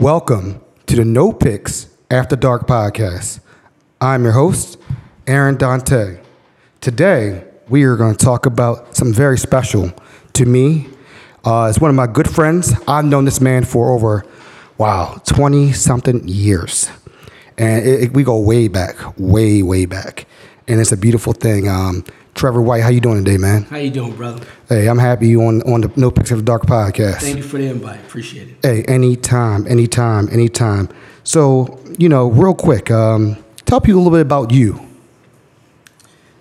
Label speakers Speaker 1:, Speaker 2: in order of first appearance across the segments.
Speaker 1: Welcome to the No Picks After Dark podcast. I'm your host, Aaron Dante. Today, we are going to talk about something very special to me. Uh, it's one of my good friends. I've known this man for over, wow, 20 something years. And it, it- we go way back, way, way back. And it's a beautiful thing. Um, Trevor White, how you doing today, man?
Speaker 2: How you doing, brother?
Speaker 1: Hey, I'm happy you on, on the No Picks the Dark podcast.
Speaker 2: Thank you for the invite. Appreciate it.
Speaker 1: Hey, anytime, anytime, anytime. So, you know, real quick, um, tell people a little bit about you.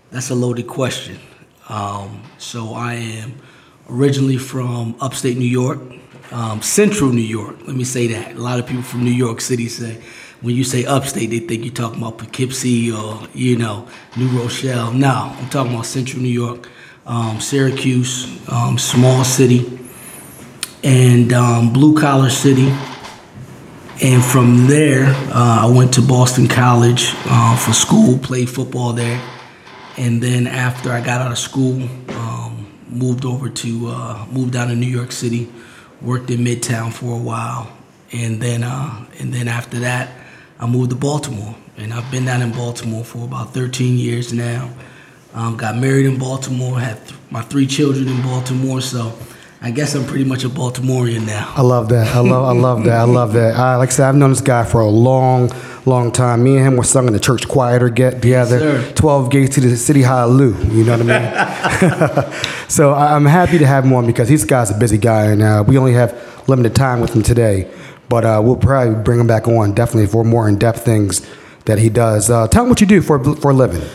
Speaker 2: That's a loaded question. Um, so I am originally from upstate New York, um, central New York. Let me say that. A lot of people from New York City say, when you say upstate, they think you're talking about Poughkeepsie or, you know, New Rochelle. No, I'm talking about central New York, um, Syracuse, um, small city, and um, blue collar city. And from there, uh, I went to Boston College uh, for school, played football there. And then after I got out of school, um, moved over to, uh, moved down to New York City, worked in Midtown for a while. And then, uh, and then after that, I moved to Baltimore. And I've been down in Baltimore for about 13 years now. Um, got married in Baltimore, had th- my three children in Baltimore. So I guess I'm pretty much a Baltimorean now.
Speaker 1: I love that. I love. I love that. I love that. I, like I said, I've known this guy for a long, long time. Me and him were sung in the church choir to get together.
Speaker 2: sir.
Speaker 1: Twelve gates to the city hallelujah. You know what I mean? so I- I'm happy to have him on because this guy's a busy guy, and uh, we only have limited time with him today. But uh, we'll probably bring him back on definitely for more in-depth things that he does. Uh, tell him what you do for for a living.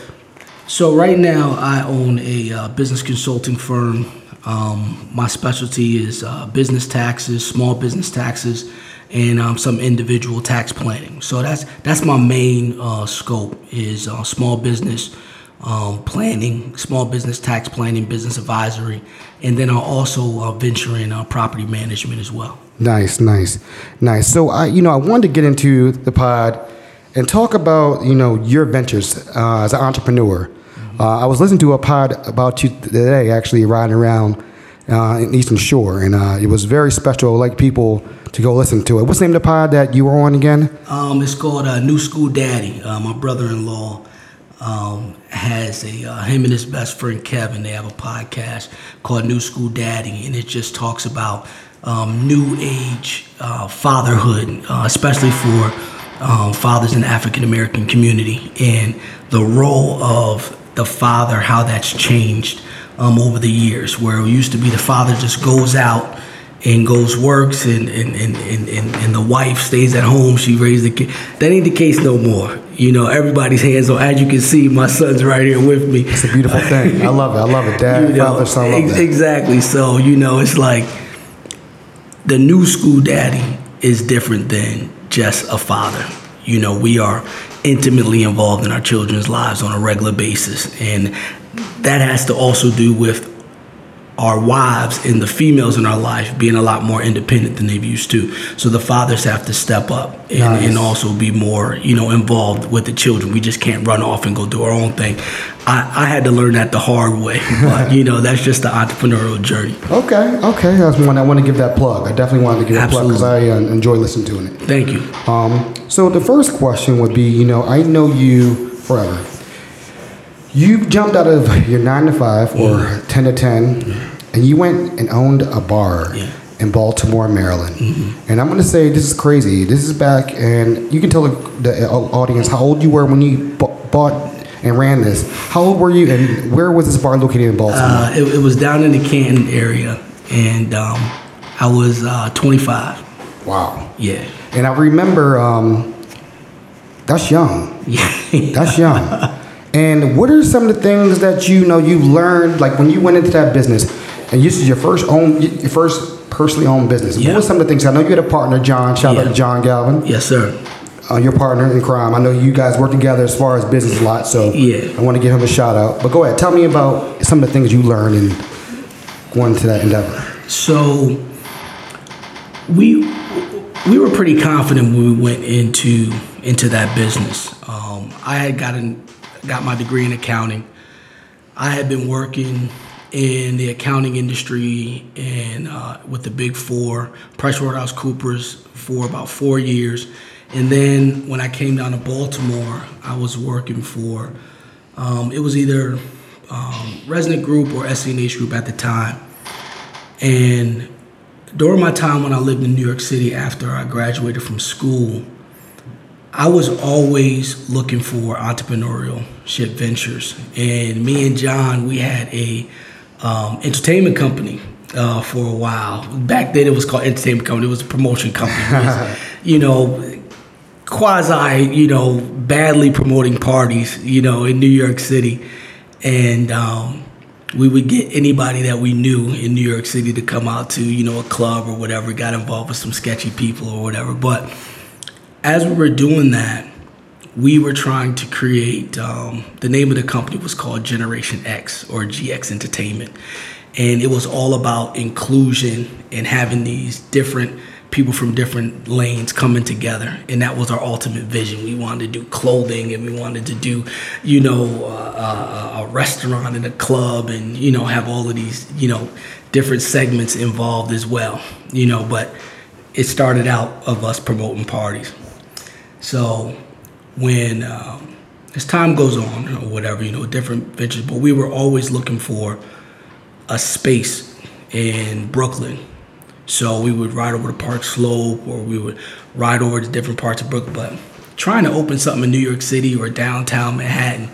Speaker 2: So right now, I own a uh, business consulting firm. Um, my specialty is uh, business taxes, small business taxes, and um, some individual tax planning. So that's that's my main uh, scope is uh, small business um, planning, small business tax planning, business advisory, and then I also uh, venture in uh, property management as well.
Speaker 1: Nice, nice, nice. So I, you know, I wanted to get into the pod and talk about you know your ventures uh, as an entrepreneur. Uh, I was listening to a pod about you today, actually riding around uh, in Eastern Shore, and uh, it was very special. Like people to go listen to it. What's the name of the pod that you were on again?
Speaker 2: Um, it's called uh, New School Daddy. Uh, my brother-in-law um, has a uh, him and his best friend Kevin. They have a podcast called New School Daddy, and it just talks about um, new age uh, fatherhood, uh, especially for um, fathers in the African American community, and the role of the father, how that's changed um, over the years. Where it used to be the father just goes out and goes works and and, and, and, and and the wife stays at home. She raised the kid. That ain't the case no more. You know everybody's hands on. As you can see my son's right here with me.
Speaker 1: It's a beautiful thing. I love it. I love it. Dad,
Speaker 2: you know,
Speaker 1: father, son,
Speaker 2: ex- exactly. So you know it's like the new school daddy is different than just a father. You know we are intimately involved in our children's lives on a regular basis and that has to also do with our wives and the females in our life being a lot more independent than they've used to. So the fathers have to step up and,
Speaker 1: Nice.
Speaker 2: and also be more, you know, involved with the children. We just can't run off and go do our own thing. I, I had to learn that the hard way, but you know, that's just the entrepreneurial journey.
Speaker 1: Okay, okay. That's one I want to give that plug. I definitely wanted to give that plug because I uh, enjoy listening to it.
Speaker 2: Thank you.
Speaker 1: Um, so the first question would be, you know, I know you forever. You jumped out of your nine to five or ten to ten, and you went and owned a bar
Speaker 2: Yeah.
Speaker 1: in Baltimore, Maryland. And I'm going to say this is crazy. This is back, and you can tell the, the audience how old you were when you bu- bought and ran this. How old were you, and where was this bar located in Baltimore?
Speaker 2: Uh, it, it was down in the Canton area, and um, I was uh, 25.
Speaker 1: wow.
Speaker 2: Yeah.
Speaker 1: And I remember um, that's young.
Speaker 2: Yeah.
Speaker 1: That's young. and what are some of the things that you know you've learned, like when you went into that business, and this is your first own, your first personally owned business?
Speaker 2: Yeah.
Speaker 1: What were some of the things? I know you had a partner, John. Shout out to John Galvin,
Speaker 2: yes, sir.
Speaker 1: uh, your partner in crime. I know you guys work together as far as business a lot, so
Speaker 2: Yeah.
Speaker 1: I want to give him a shout out. But go ahead, tell me about some of the things you learned in going into that endeavor.
Speaker 2: So we we were pretty confident when we went into into that business. Um, I had gotten got my degree in accounting. I had been working in the accounting industry and uh, with the Big Four, PricewaterhouseCoopers, for about four years. And then when I came down to Baltimore, I was working for, um, it was either um, Resident Group or SCNH Group at the time. And during my time when I lived in New York City after I graduated from school, I was always looking for entrepreneurship ventures. And me and John, we had a um, entertainment company uh, for a while. Back then, it was called entertainment company. It was a promotion company. Was, you know, quasi, you know, badly promoting parties, you know, in New York City, and um, we would get anybody that we knew in New York City to come out to, you know, a club or whatever. Got involved with some sketchy people or whatever, but as we were doing that, we were trying to create um, the name of the company was called Generation X or GX Entertainment. And it was all about inclusion and having these different people from different lanes coming together. And that was our ultimate vision. We wanted to do clothing and we wanted to do, you know, uh, a restaurant and a club and, you know, have all of these, you know, different segments involved as well, you know, but it started out of us promoting parties. So when um, as time goes on or whatever, you know, different ventures, but we were always looking for a space in Brooklyn. So we would ride over to Park Slope or we would ride over to different parts of Brooklyn. But trying to open something in New York City or downtown Manhattan,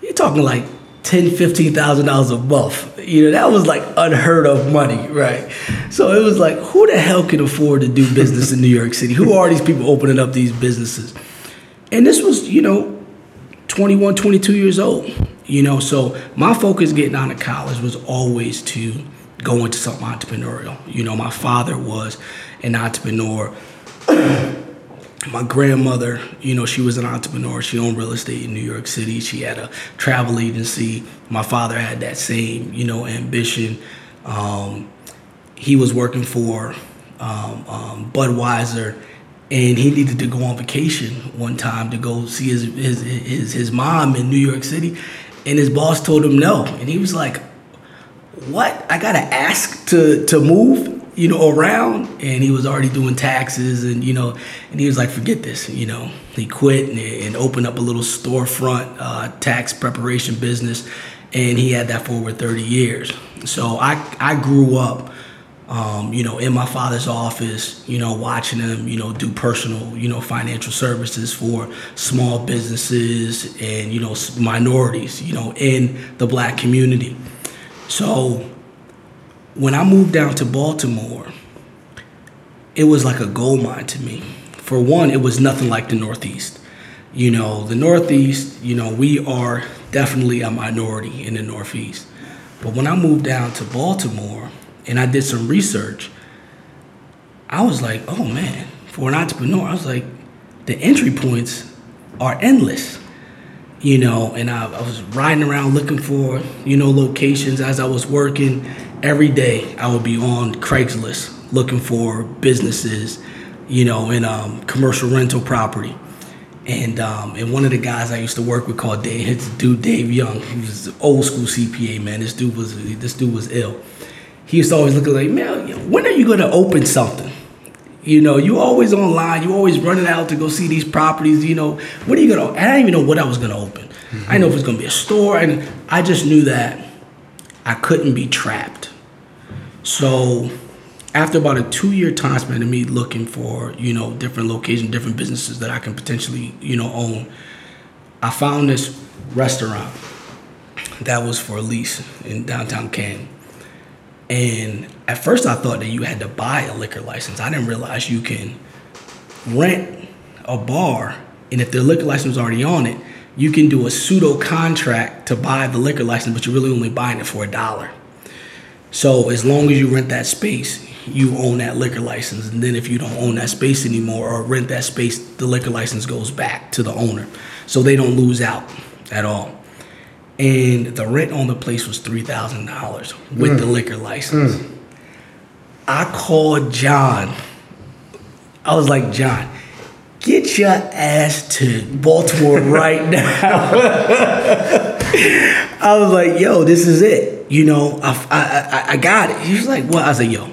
Speaker 2: you're talking like ten, fifteen thousand dollars a month. You know, that was like unheard of money, right? So it was like, who the hell can afford to do business in New York City? Who are these people opening up these businesses? And this was, you know, 21, 22 years old. You know, so my focus getting out of college was always to go into something entrepreneurial. You know, my father was an entrepreneur my grandmother, you know, she was an entrepreneur. She owned real estate in New York City. She had a travel agency. My father had that same, you know, ambition. Um, he was working for um, um, Budweiser, and he needed to go on vacation one time to go see his, his his his mom in New York City, and his boss told him no, and he was like, "What? I gotta ask to to move?" You know, around and he was already doing taxes and, you know, and he was like, forget this, you know. He quit and, and opened up a little storefront uh, tax preparation business and he had that for over 30 years. So I, I grew up, um, you know, in my father's office, you know, watching him, you know, do personal, you know, financial services for small businesses and, you know, minorities, you know, in the black community. So when I moved down to Baltimore, it was like a gold mine to me. For one, it was nothing like the Northeast. You know, the Northeast, you know, we are definitely a minority in the Northeast. But when I moved down to Baltimore and I did some research, I was like, oh man, for an entrepreneur, I was like, the entry points are endless. You know, and I, I was riding around looking for, you know, locations as I was working every day I would be on Craigslist looking for businesses, you know, in um, commercial rental property. And um, and one of the guys I used to work with called Dave, his dude Dave Young. He was an old school CPA man. This dude was this dude was ill. He used to always look like, man, when are you gonna open something? You know, you always online, you always running out to go see these properties. You know, what are you gonna? I didn't even know what I was gonna open. Mm-hmm. I didn't know if it was gonna be a store, and I just knew that I couldn't be trapped. So after about a two year time span of me looking for, you know, different locations, different businesses that I can potentially, you know, own, I found this restaurant that was for lease in downtown Canton. And at first I thought that you had to buy a liquor license. I didn't realize you can rent a bar and if the liquor license was already on it, you can do a pseudo contract to buy the liquor license, but you're really only buying it for a dollar. So as long as you rent that space, you own that liquor license. And then if you don't own that space anymore or rent that space, the liquor license goes back to the owner. So they don't lose out at all. And the rent on the place was three thousand dollars with mm. the liquor license. Mm. I called John. I was like, John, get your ass to Baltimore right now. I was like, yo, this is it You know, I, I, I got it. He was like, "What?" I like, "Yo."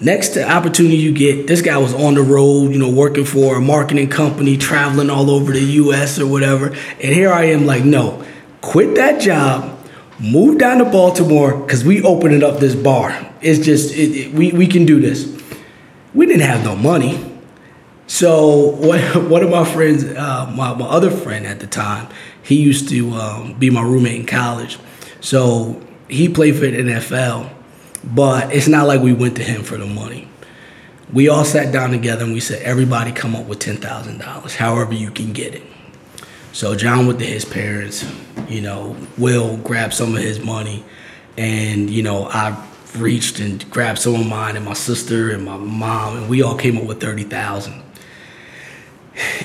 Speaker 2: Next opportunity you get, this guy was on the road, you know, working for a marketing company, traveling all over the U.S. or whatever, and here I am, like, no, quit that job, move down to Baltimore, because we opening up this bar. It's just, it, it, we we can do this. We didn't have no money. So one of my friends, uh, my, my other friend at the time, he used to um, be my roommate in college. So he played for the NFL, but it's not like we went to him for the money. We all sat down together and we said, everybody come up with $10,000, however you can get it. So John went to his parents, you know, Will grabbed some of his money, and, you know, I reached and grabbed some of mine and my sister and my mom, and we all came up with 30000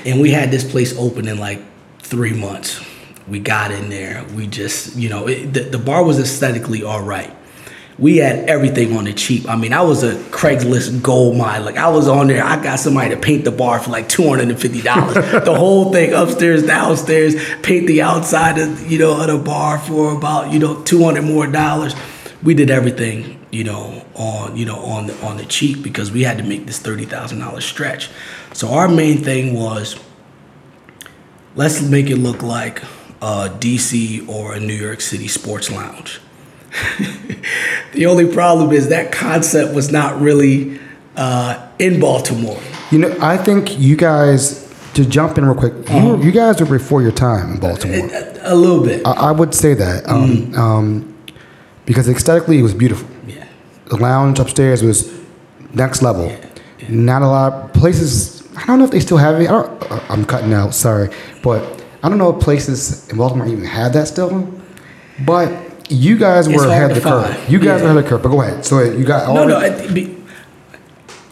Speaker 2: and we had this place open in like three months. We got in there. We just, you know, it, the, the bar was aesthetically all right. We had everything on the cheap. I mean, I was a Craigslist gold mine. Like I was on there. I got somebody to paint the bar for like two hundred and fifty dollars. the whole thing, upstairs, downstairs. Paint the outside of you know of the bar for about you know two hundred more dollars. We did everything you know on you know on the on the cheap because we had to make this thirty thousand dollars stretch. So our main thing was let's make it look like a DC or a New York City sports lounge. the only problem is that concept was not really uh, in Baltimore.
Speaker 1: You know, I think you guys to jump in real quick. You, you guys were before your time in Baltimore.
Speaker 2: A, a little bit.
Speaker 1: I, I would say that um, um, because aesthetically it was beautiful.
Speaker 2: yeah.
Speaker 1: The lounge upstairs was next level.
Speaker 2: Yeah, yeah.
Speaker 1: Not a lot of places. I don't know if they still have it. I don't, uh, I'm cutting out. Sorry, but I don't know if places in Baltimore even had that still. But you guys were ahead of the curve. You guys
Speaker 2: Yeah.
Speaker 1: were ahead of the curve. But go ahead. So you got all.
Speaker 2: No, no. be-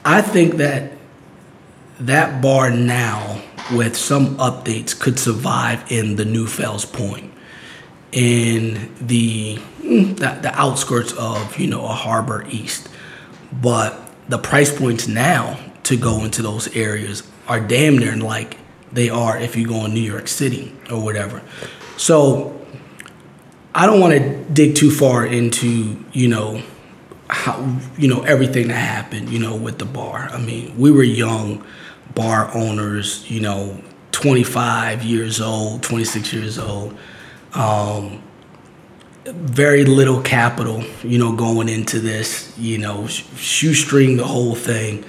Speaker 2: I think that that bar now, with some updates, could survive in the New Fells Point, in the mm, the, the outskirts of you know a Harbor East, but the price points now to go into those areas are damn near like they are if you go in New York City or whatever. So I don't want to dig too far into, you know, how, you know, everything that happened, you know, with the bar. I mean, we were young bar owners, you know, 25 years old, 26 years old. Um, very little capital, you know, going into this, you know, sh- shoestring the whole thing.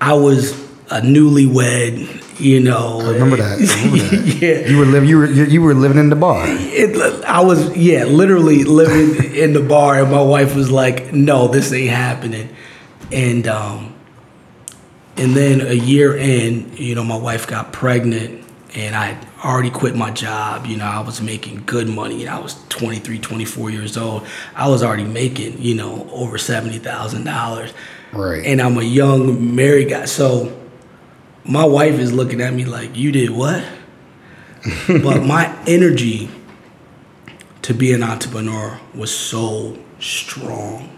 Speaker 2: I was a newlywed, you know.
Speaker 1: I remember that. I remember that.
Speaker 2: yeah.
Speaker 1: You were living. You were you were living in the bar.
Speaker 2: It, I was, yeah, literally living in the bar, and my wife was like, "No, this ain't happening." And um, and then a year in, you know, my wife got pregnant, and I already quit my job. You know, I was making good money. I was 23, 24 years old. I was already making, you know, over seventy thousand dollars.
Speaker 1: Right.
Speaker 2: And I'm a young married guy, so my wife is looking at me like, "You did what?" but my energy to be an entrepreneur was so strong.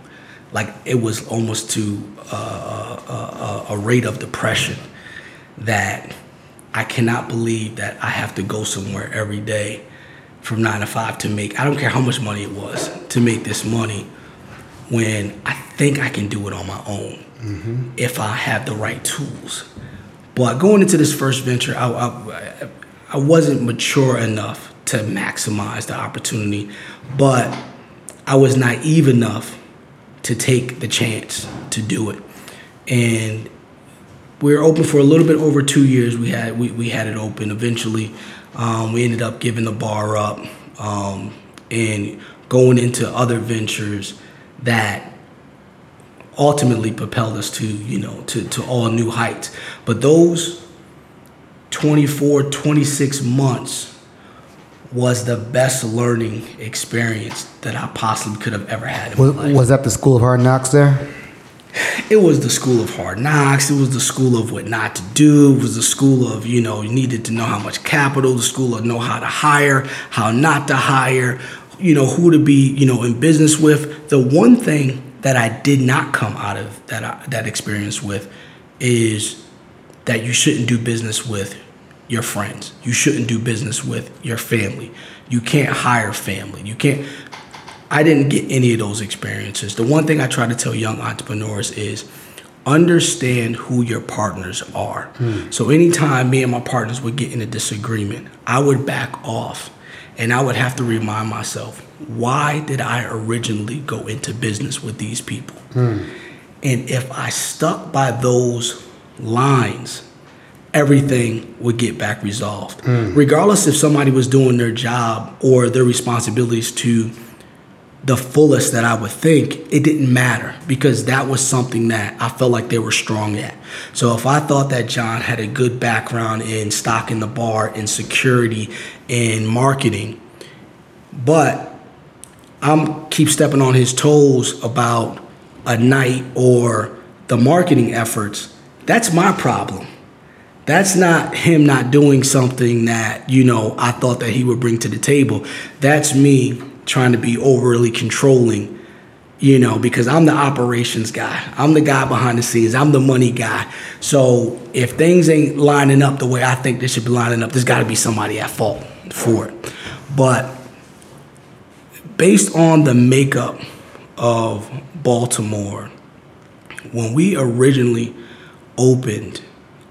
Speaker 2: Like it was almost to uh, a, a, a rate of depression that I cannot believe that I have to go somewhere every day from nine to five to make, I don't care how much money it was, to make this money when I think I can do it on my own mm-hmm. if I have the right tools. But going into this first venture, I, I, I wasn't mature enough to maximize the opportunity, but I was naive enough to take the chance to do it. And we were open for a little bit over two years. We had we, we had it open. Eventually, um, we ended up giving the bar up um, and going into other ventures that ultimately propelled us to you know to, to all new heights. But those 24, 26 months was the best learning experience that I possibly could have ever had in
Speaker 1: Was,
Speaker 2: my life.
Speaker 1: was that the School of Hard Knocks there?
Speaker 2: It was the school of hard knocks. It was the school of what not to do. It was the school of, you know, you needed to know how much capital, the school of know how to hire, how not to hire, you know, who to be, you know, in business with. The one thing that I did not come out of that I, that experience with is that you shouldn't do business with your friends. You shouldn't do business with your family. You can't hire family. You can't I didn't get any of those experiences. The one thing I try to tell young entrepreneurs is understand who your partners are. Hmm. So anytime me and my partners would get in a disagreement, I would back off and I would have to remind myself, why did I originally go into business with these people? Hmm. And if I stuck by those lines, everything would get back resolved. Hmm. Regardless if somebody was doing their job or their responsibilities to the fullest that I would think, it didn't matter because that was something that I felt like they were strong at. So if I thought that John had a good background in stocking the bar, in security, in marketing, but I'm keep stepping on his toes about a night or the marketing efforts, that's my problem. That's not him not doing something that, you know, I thought that he would bring to the table. That's me trying to be overly controlling, you know, because I'm the operations guy. I'm the guy behind the scenes. I'm the money guy. So if things ain't lining up the way I think they should be lining up, there's got to be somebody at fault for it. But based on the makeup of Baltimore, when we originally opened,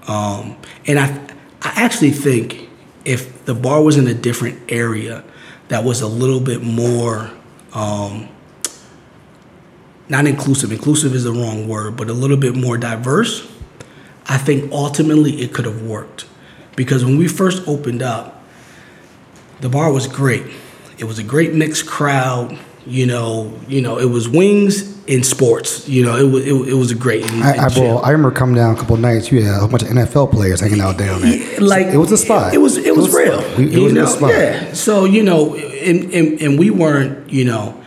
Speaker 2: um, and I, I actually think if the bar was in a different area that was a little bit more, um, not inclusive, inclusive is the wrong word, but a little bit more diverse, I think ultimately it could have worked. Because when we first opened up, the bar was great. It was a great mixed crowd. You know, you know, it was wings in sports. You know, it was it, it was a great. and-
Speaker 1: I, I, well, I remember coming down a couple of nights. You had a whole bunch of NFL players hanging out down there.
Speaker 2: Yeah, like
Speaker 1: it was a spot.
Speaker 2: It, was it, was, real.
Speaker 1: a spot. We- It was
Speaker 2: know?
Speaker 1: a spot.
Speaker 2: Yeah. So you know, and, and and we weren't you know,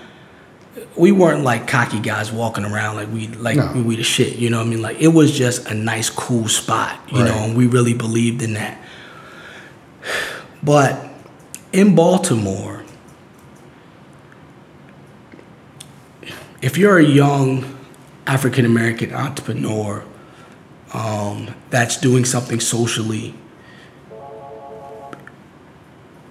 Speaker 2: we weren't like cocky guys walking around like we like
Speaker 1: No.
Speaker 2: we, we the shit. You know what I mean? Like it was just a nice, cool spot. You know, and we really believed in that. But in Baltimore, if you're a young African American entrepreneur um, that's doing something socially,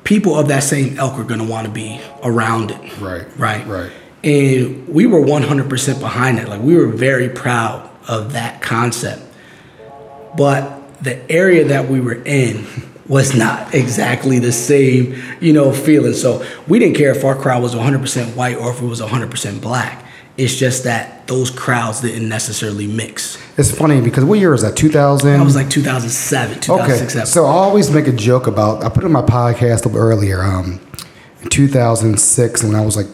Speaker 2: people of that same ilk are going to want to be around it.
Speaker 1: Right.
Speaker 2: Right.
Speaker 1: Right.
Speaker 2: And we were 100% behind it. Like we were very proud of that concept. But the area that we were in was not exactly the same, you know, feeling. So we didn't care if our crowd was 100% white or if it was 100% black. It's just that those crowds didn't necessarily mix.
Speaker 1: It's funny because what year was that? 2000?
Speaker 2: That was like 2007, 2006.
Speaker 1: Okay, so I always make a joke about. I put it in my podcast earlier. Um, in 2006, when I was like,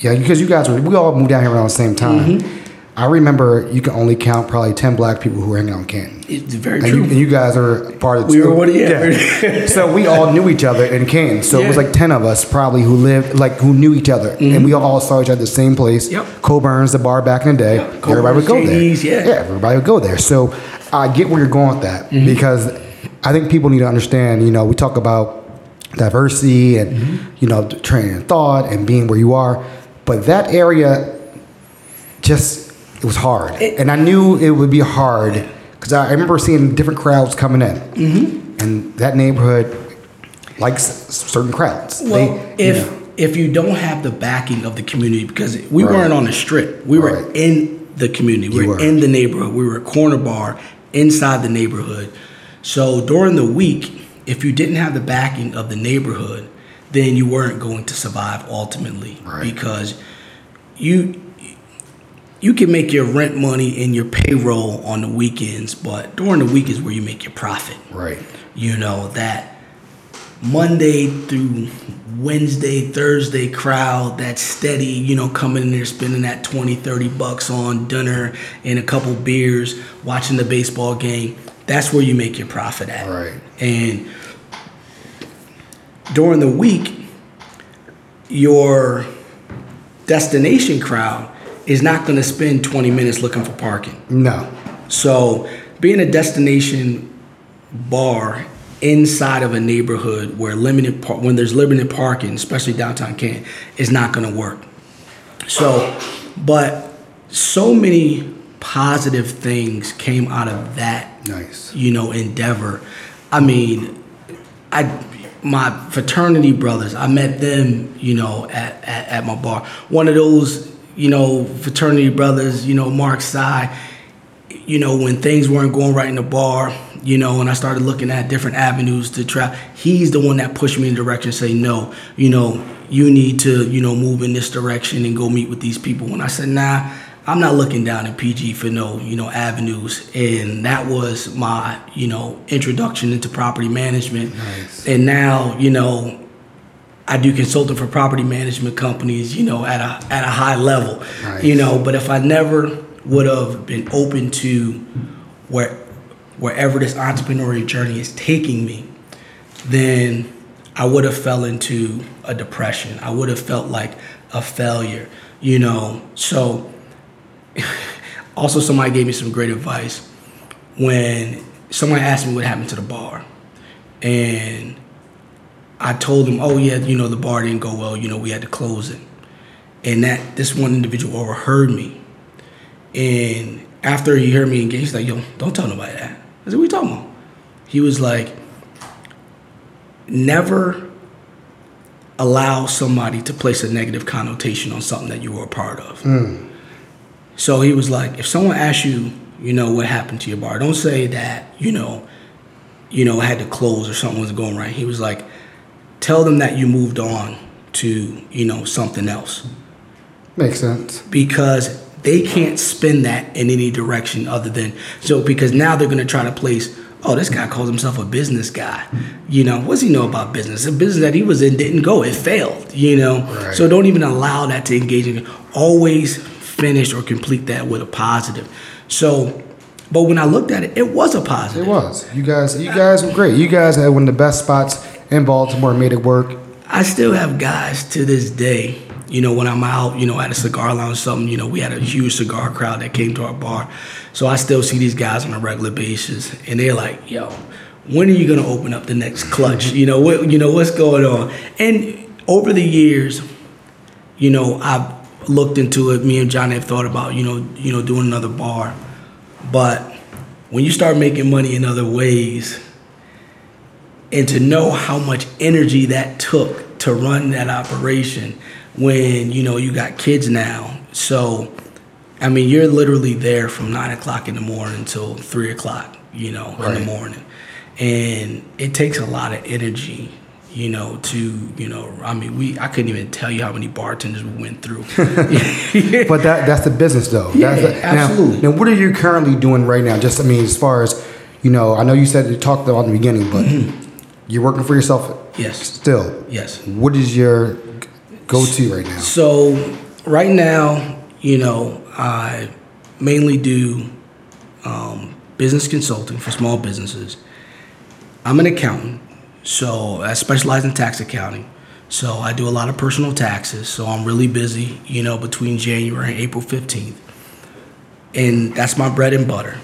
Speaker 1: yeah, because you guys were, we all moved down here around the same time.
Speaker 2: Mm-hmm.
Speaker 1: I remember you can only count probably 10 black people who were hanging out in Canton.
Speaker 2: it's very
Speaker 1: And
Speaker 2: true.
Speaker 1: you, and you guys are part of the
Speaker 2: We were one- yeah.
Speaker 1: so we all knew each other in Canton. So it was like 10 of us probably who lived, like who knew each other. And we all saw each other at the same place.
Speaker 2: Mm-hmm. Yep.
Speaker 1: Coburn's, the bar back in the day.
Speaker 2: Yep.
Speaker 1: Everybody would go there.
Speaker 2: Yeah.
Speaker 1: Yeah, everybody would go there. So I get where you're going with that
Speaker 2: Mm-hmm.
Speaker 1: because I think people need to understand, you know, we talk about diversity and,
Speaker 2: Mm-hmm.
Speaker 1: you know, training and thought and being where you are. But that area just, it was hard.
Speaker 2: It-
Speaker 1: and I knew it would be hard because I, I remember seeing different crowds coming in. Mm-hmm. And that neighborhood likes certain crowds.
Speaker 2: Well,
Speaker 1: They-
Speaker 2: if
Speaker 1: you know,
Speaker 2: if you don't have the backing of the community, because we
Speaker 1: Right.
Speaker 2: weren't on the strip, we were in the community, we were
Speaker 1: were.
Speaker 2: in the neighborhood, we were a corner bar inside the neighborhood. So during the week, if you didn't have the backing of the neighborhood, then you weren't going to survive ultimately,
Speaker 1: Right.
Speaker 2: because you you can make your rent money and your payroll on the weekends, but during the week is where you make your profit
Speaker 1: right.
Speaker 2: you know that monday through wednesday thursday crowd that's steady you know coming in there spending that 20 30 bucks on dinner and a couple beers watching the baseball game that's where you make your profit at
Speaker 1: Right.
Speaker 2: and during the week your destination crowd is not going to spend 20 minutes looking for parking
Speaker 1: No.
Speaker 2: so, being a destination bar inside of a neighborhood where limited par- when there's limited parking, especially downtown Canton, is not going to work. So, but so many positive things came out of that
Speaker 1: Nice.
Speaker 2: you know endeavor. I mean, I my fraternity brothers. I met them, you know, at, at, at my bar. One of those, you know, fraternity brothers, you know, Mark Sy, you know, when things weren't going right in the bar, you know, and I started looking at different avenues to try. He's the one that pushed me in the direction, say, no, you know, you need to, you know, move in this direction and go meet with these people. When I said, nah, I'm not looking down at PG for no, you know, avenues. And that was my, you know, introduction into property management.
Speaker 1: Nice.
Speaker 2: And now, you know, I do consulting for property management companies, you know, at a at a high level.
Speaker 1: Nice.
Speaker 2: You know, but if I never would have been open to where wherever this entrepreneurial journey is taking me, then I would have fell into a depression. I would have felt like a failure, you know. So also somebody gave me some great advice when somebody asked me what happened to the bar. And I told them, "Oh yeah, you know the bar didn't go well. You know we had to close it." And that this one individual overheard me, and after he heard me engage, he's like, "Yo, don't tell nobody that." I said, "What you talking about?" He was like, "Never allow somebody to place a negative connotation on something that you were a part of." Hmm. So he was like, "If someone asks you, you know, what happened to your bar, don't say that, you know, you know, I had to close or something wasn't going right." He was like, "Tell them that you moved on to, you know, something else."
Speaker 1: Makes sense.
Speaker 2: because they can't spin that in any direction other than so because now they're going to try to place oh this guy calls himself a business guy you know what's he know about business the business that he was in didn't go it failed you know
Speaker 1: Right.
Speaker 2: so don't even allow that to engage in always finish or complete that with a positive so but when i looked at it it was a positive
Speaker 1: It was. You guys. You guys were great. You guys had one of the best spots in Baltimore. Made it work.
Speaker 2: I still have guys to this day, you know, when I'm out, you know, at a cigar lounge, or something, you know, we had a huge cigar crowd that came to our bar. So I still see these guys on a regular basis, and they're like, yo, when are you gonna open up the next clutch? You know, what you know, what's going on? And over the years, you know, I've looked into it, me and Johnny have thought about, you know, you know, doing another bar. But when you start making money in other ways, and to know how much energy that took to run that operation when you know you got kids now so i mean you're literally there from nine o'clock in the morning until three o'clock you know in the morning and it takes a lot of energy you know to you know i mean we i couldn't even tell you how many bartenders we went through
Speaker 1: But that that's the business though.
Speaker 2: Yeah,
Speaker 1: that's the,
Speaker 2: absolutely.
Speaker 1: Now, now, what are you currently doing right now? Just I mean, as far as you know, I know you said you talked about in the beginning, but mm-hmm. You're working for yourself
Speaker 2: yes
Speaker 1: still.
Speaker 2: yes
Speaker 1: What is your go to right now?
Speaker 2: So right now, you know, I mainly do um, business consulting for small businesses. I'm an accountant, so I specialize in tax accounting. So I do a lot of personal taxes. So I'm really busy, you know, between January and April 15th, and that's my bread and butter.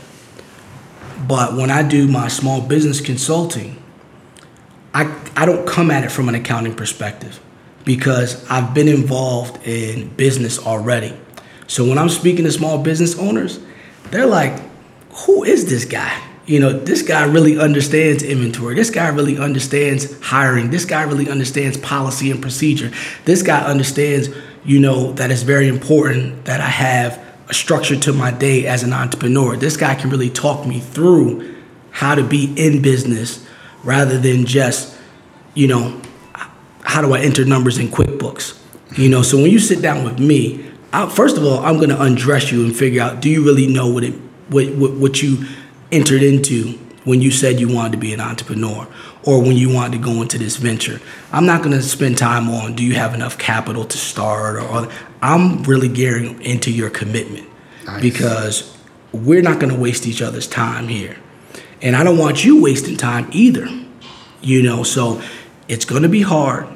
Speaker 2: But when I do my small business consulting, I, I don't come at it from an accounting perspective because I've been involved in business already. So when I'm speaking to small business owners, they're like, who is this guy? You know, this guy really understands inventory. This guy really understands hiring. This guy really understands policy and procedure. This guy understands, you know, that it's very important that I have a structure to my day as an entrepreneur. This guy can really talk me through how to be in business rather than just, you know, how do I enter numbers in QuickBooks? You know, so when you sit down with me, I, first of all, I'm going to undress you and figure out do you really know what it what, what what you entered into when you said you wanted to be an entrepreneur or when you wanted to go into this venture. I'm not going to spend time on do you have enough capital to start or other. I'm really gearing into your commitment
Speaker 1: Nice.
Speaker 2: because we're not going to waste each other's time here. And I don't want you wasting time either. You know, so it's going to be hard.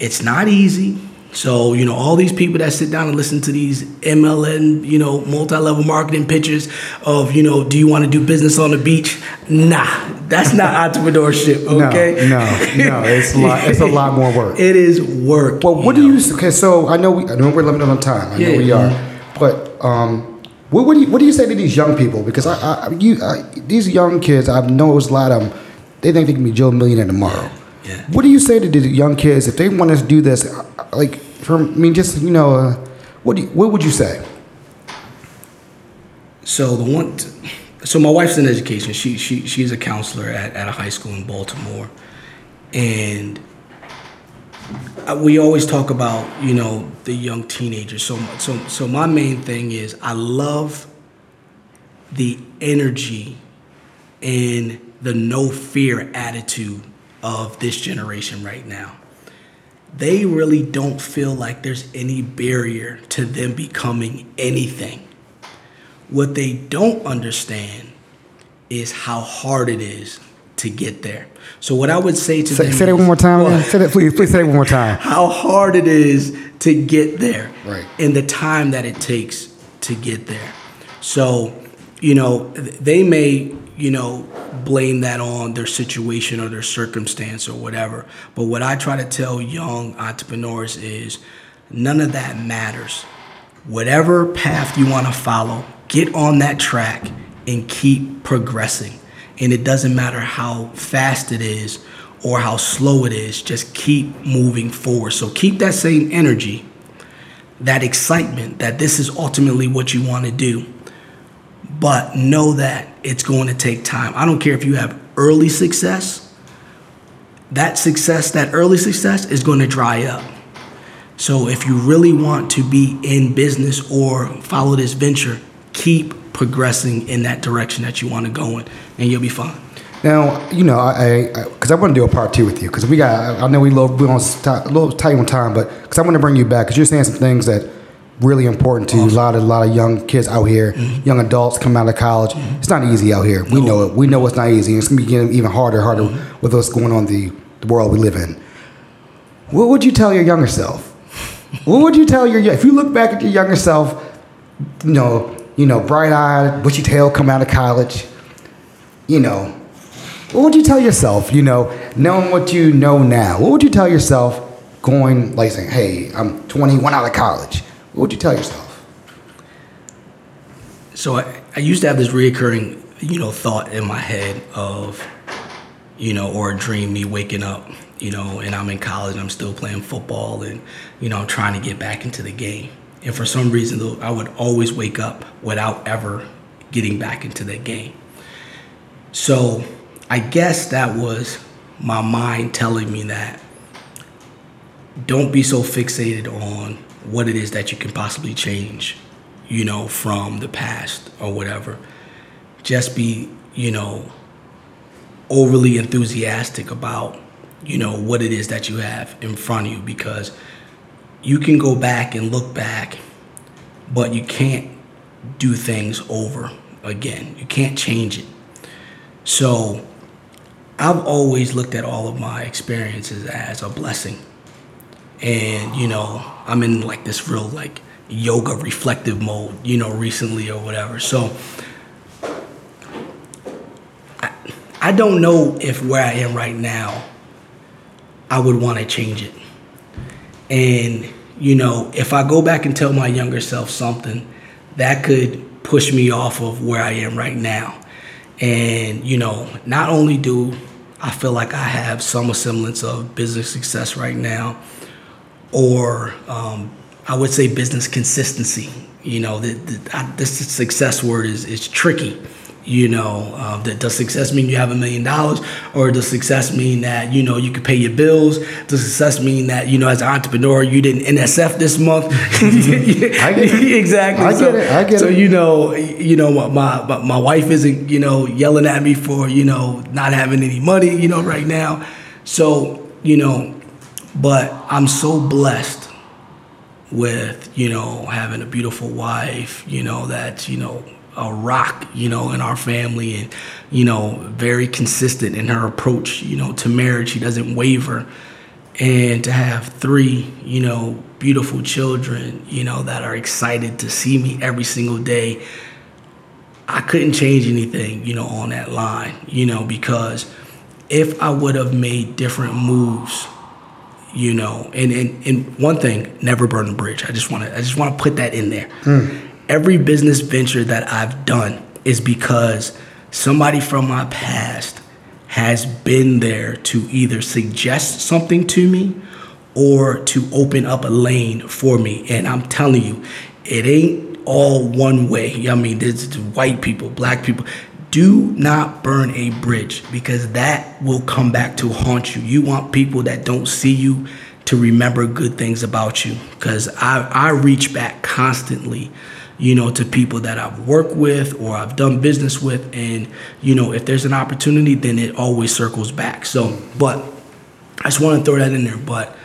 Speaker 2: It's not easy. So, you know, all these people that sit down and listen to these MLM, you know, multi-level marketing pitches of, you know, do you want to do business on the beach? Nah, that's not entrepreneurship, okay?
Speaker 1: No, no, no. It's a lot. It's a lot more work.
Speaker 2: It is work.
Speaker 1: Well, what do
Speaker 2: know?
Speaker 1: you? Okay, so I know we, I know we're limited on time. I know
Speaker 2: Yeah.
Speaker 1: we are, but um, what, what do you what do you say to these young people? Because I, I you I, these young kids, I know it's a lot of them. They think they can be Joe Millionaire tomorrow.
Speaker 2: Yeah.
Speaker 1: What do you say to the young kids if they want to do this? uh, Like, from I mean, just you know, uh, what do you, what would you say?
Speaker 2: So the one, so my wife's in education. She she she's a counselor at, at a high school in Baltimore, and we always talk about you know the young teenagers. So much. so so my main thing is I love the energy and the no fear attitude of this generation right now. They really don't feel like there's any barrier to them becoming anything. What they don't understand is how hard it is to get there. So what I would say to
Speaker 1: Say,
Speaker 2: them
Speaker 1: say that one more time.
Speaker 2: Well.
Speaker 1: Say that, please. Please say it one more time.
Speaker 2: how hard it is to get there
Speaker 1: Right.
Speaker 2: and the time that it takes to get there. So, you know, they may, you know, blame that on their situation or their circumstance or whatever. But what I try to tell young entrepreneurs is none of that matters. Whatever path you want to follow, get on that track and keep progressing. And it doesn't matter how fast it is or how slow it is, just keep moving forward. So keep that same energy, that excitement that this is ultimately what you want to do. But know that it's going to take time. I don't care if you have early success, that success, that early success is going to dry up. So if you really want to be in business or follow this venture, keep progressing in that direction that you want to go in, and you'll be fine.
Speaker 1: Now, you know, I because I, want to do a part two with you because we got. I know we love, we on a little tight on time, but because I want to bring you back because you're saying some things that really important to a lot of a lot of young kids out here, mm-hmm. young adults coming out of college. Mm-hmm. It's not easy out here. We know it. We know it's not easy. It's gonna be getting even harder, harder mm-hmm. with what's going on the the world we live in. What would you tell your younger self? what would you tell your if you look back at your younger self? You know, you know, bright eyed, bushy tail, coming out of college. You know, what would you tell yourself, you know, knowing what you know now? What would you tell yourself going, like saying, hey, I'm 21 out of college? What would you tell yourself?
Speaker 2: So I, I used to have this reoccurring, you know, thought in my head of, you know, or a dream me waking up, you know, and I'm in college and I'm still playing football and, you know, I'm trying to get back into the game. And for some reason, though, I would always wake up without ever getting back into that game. So I guess that was my mind telling me that don't be so fixated on what it is that you can possibly change, you know, from the past or whatever. Just be, you know, overly enthusiastic about, you know, what it is that you have in front of you because you can go back and look back, but you can't do things over again. You can't change it. So I've always looked at all of my experiences as a blessing and you know i'm in like this real like yoga reflective mode you know recently or whatever so i, I don't know if where i am right now i would want to change it and you know if i go back and tell my younger self something that could push me off of where i am right now and you know not only do i feel like i have some semblance of business success right now or um, I would say business consistency. You know, the, the, I, this success word is, is tricky. You know, um, that does success mean you have a million dollars, or does success mean that you know you can pay your bills? Does success mean that you know as an entrepreneur you didn't NSF this month?
Speaker 1: I get it.
Speaker 2: exactly.
Speaker 1: I get
Speaker 2: so,
Speaker 1: it. I get
Speaker 2: so
Speaker 1: it.
Speaker 2: you know, you know, my, my my wife isn't you know yelling at me for you know not having any money you know right now. So you know, but I'm so blessed with you know having a beautiful wife you know that's you know a rock you know in our family and you know very consistent in her approach you know to marriage she doesn't waver and to have three you know beautiful children you know that are excited to see me every single day I couldn't change anything, you know, on that line, you know, because if I would have made different moves, you know, and, and, and one thing, never burn the bridge. I just want to I just want to put that in there. Hmm. Every business venture that I've done is because somebody from my past has been there to either suggest something to me or to open up a lane for me. And I'm telling you, it ain't all one way. I mean, there's white people, black people. Do not burn a bridge because that will come back to haunt you. You want people that don't see you to remember good things about you because I, I reach back constantly you know to people that i've worked with or i've done business with. And you know if there's an opportunity then it always circles back. So but i just want to throw that in there. But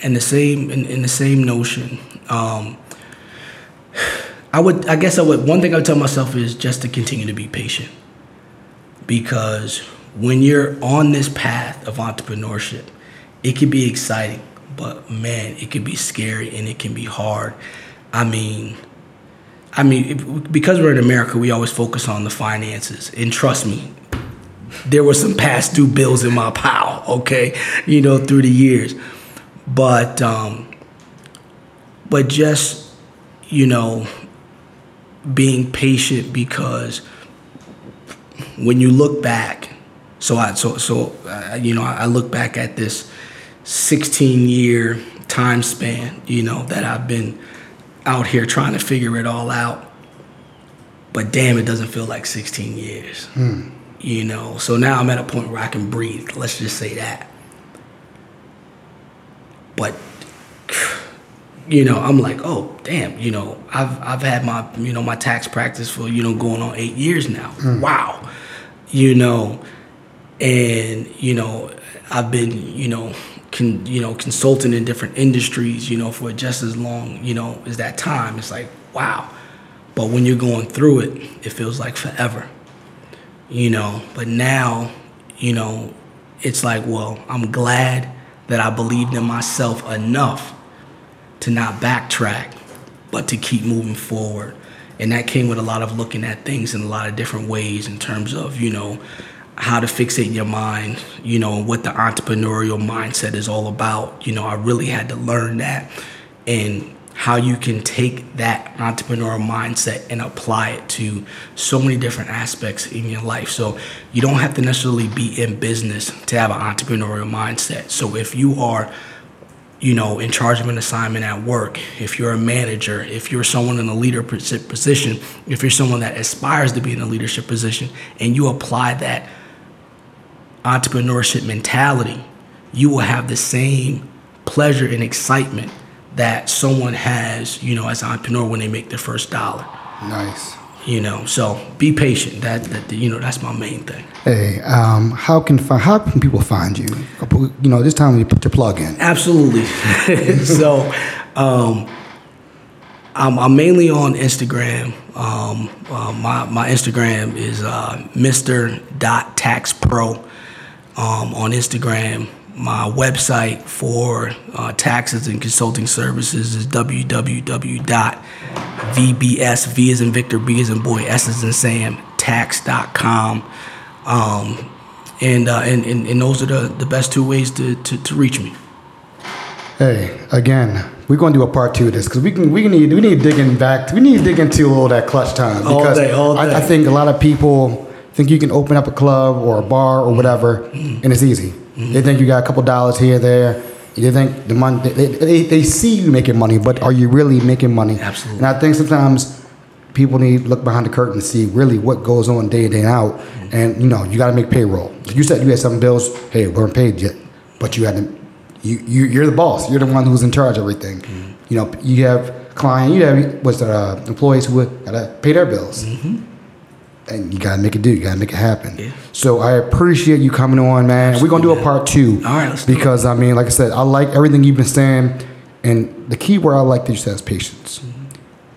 Speaker 2: in the same in, in the same notion um, i would i guess i would one thing i would tell myself is just to continue to be patient. Because when you're on this path of entrepreneurship it can be exciting but man, it can be scary and it can be hard. I mean, I mean, because we're in America, we always focus on the finances. And trust me, there were some past due bills in my pile, okay, you know, through the years. But, um, but just, you know, being patient because when you look back, so I, so, so, uh, you know, I look back at this 16 year time span, you know, that I've been out here trying to figure it all out. But damn, it doesn't feel like 16 years. Hmm. You know, so now I'm at a point where I can breathe. Let's just say that. But you know, I'm like, oh damn, you know, I've I've had my you know my tax practice for you know going on eight years now. Hmm. Wow, you know, and you know I've been you know can you know consulting in different industries you know for just as long you know as that time. It's like wow. But when you're going through it it feels like forever you know. But now you know it's like well i'm glad that i believed in myself enough to not backtrack but to keep moving forward. And that came with a lot of looking at things in a lot of different ways in terms of you know how to fixate your mind, you know, what the entrepreneurial mindset is all about. You know, I really had to learn that and how you can take that entrepreneurial mindset and apply it to so many different aspects in your life. So you don't have to necessarily be in business to have an entrepreneurial mindset. So if you are you know, in charge of an assignment at work, if you're a manager, if you're someone in a leader position, if you're someone that aspires to be in a leadership position, and you apply that entrepreneurship mentality, you will have the same pleasure and excitement that someone has, you know, as an entrepreneur when they make their first dollar.
Speaker 1: Nice.
Speaker 2: You know, so be patient. That, that you know, that's my main thing.
Speaker 1: Hey, um, how can how can people find you? You know, this time you put your plug in.
Speaker 2: Absolutely. so, um, I'm, I'm, mainly on Instagram. Um, uh, my my Instagram is uh, Mr. Tax Pro um, on Instagram. My website for uh, taxes and consulting services is www.vbs, V is in Victor, B is in boy, S is in Sam, tax.com. Um, and, uh, and, and, and those are the, the best two ways to, to, to reach me.
Speaker 1: Hey, again, we're going to do a part two of this because we can we need we need digging back we need to dig into all that clutch time
Speaker 2: because all day, all day.
Speaker 1: I, I think a lot of people think you can open up a club or a bar or whatever, and it's easy. They think you got a couple dollars here, there. They think the money. They, they, they see you making money, but are you really making money?
Speaker 2: Absolutely.
Speaker 1: And I think sometimes people need to look behind the curtain and see really what goes on day in day out. And you know, you got to make payroll. You said you had some bills. Hey, we weren't paid yet, but you had to. You, you you're the boss. You're the one who's in charge of everything. Mm-hmm. You know, you have client. You have what's the uh, employees who gotta pay their bills. Mm-hmm and you gotta make it do. You gotta make it happen. Yeah. So I appreciate you coming on, man. Absolutely, We're gonna do a part two.
Speaker 2: All right,
Speaker 1: because I mean, like I said, I like everything you've been saying, and the key word I like that you said is patience. Mm-hmm.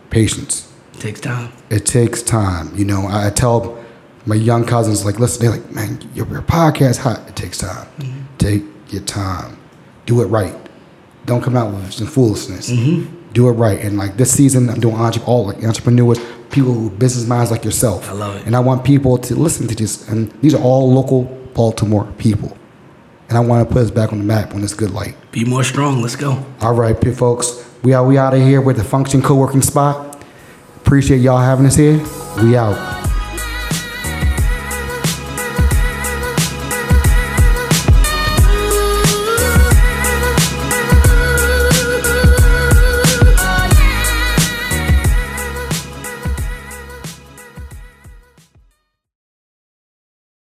Speaker 1: Patience.
Speaker 2: It takes time.
Speaker 1: It takes time. You know, I tell my young cousins, like, listen, they're like, man, your, your podcast hot. It takes time. Mm-hmm. Take your time. Do it right. Don't come out with some foolishness. Mm-hmm. Do it right. And like this season, I'm doing all like entrepreneurs people with business minds like yourself.
Speaker 2: I love it.
Speaker 1: And I want people to listen to this. And these are all local Baltimore people. And I want to put us back on the map when it's good light.
Speaker 2: Be more strong. Let's go.
Speaker 1: All right, pit folks. We are we out of here with the Function Co-working spot. Appreciate y'all having us here. We out.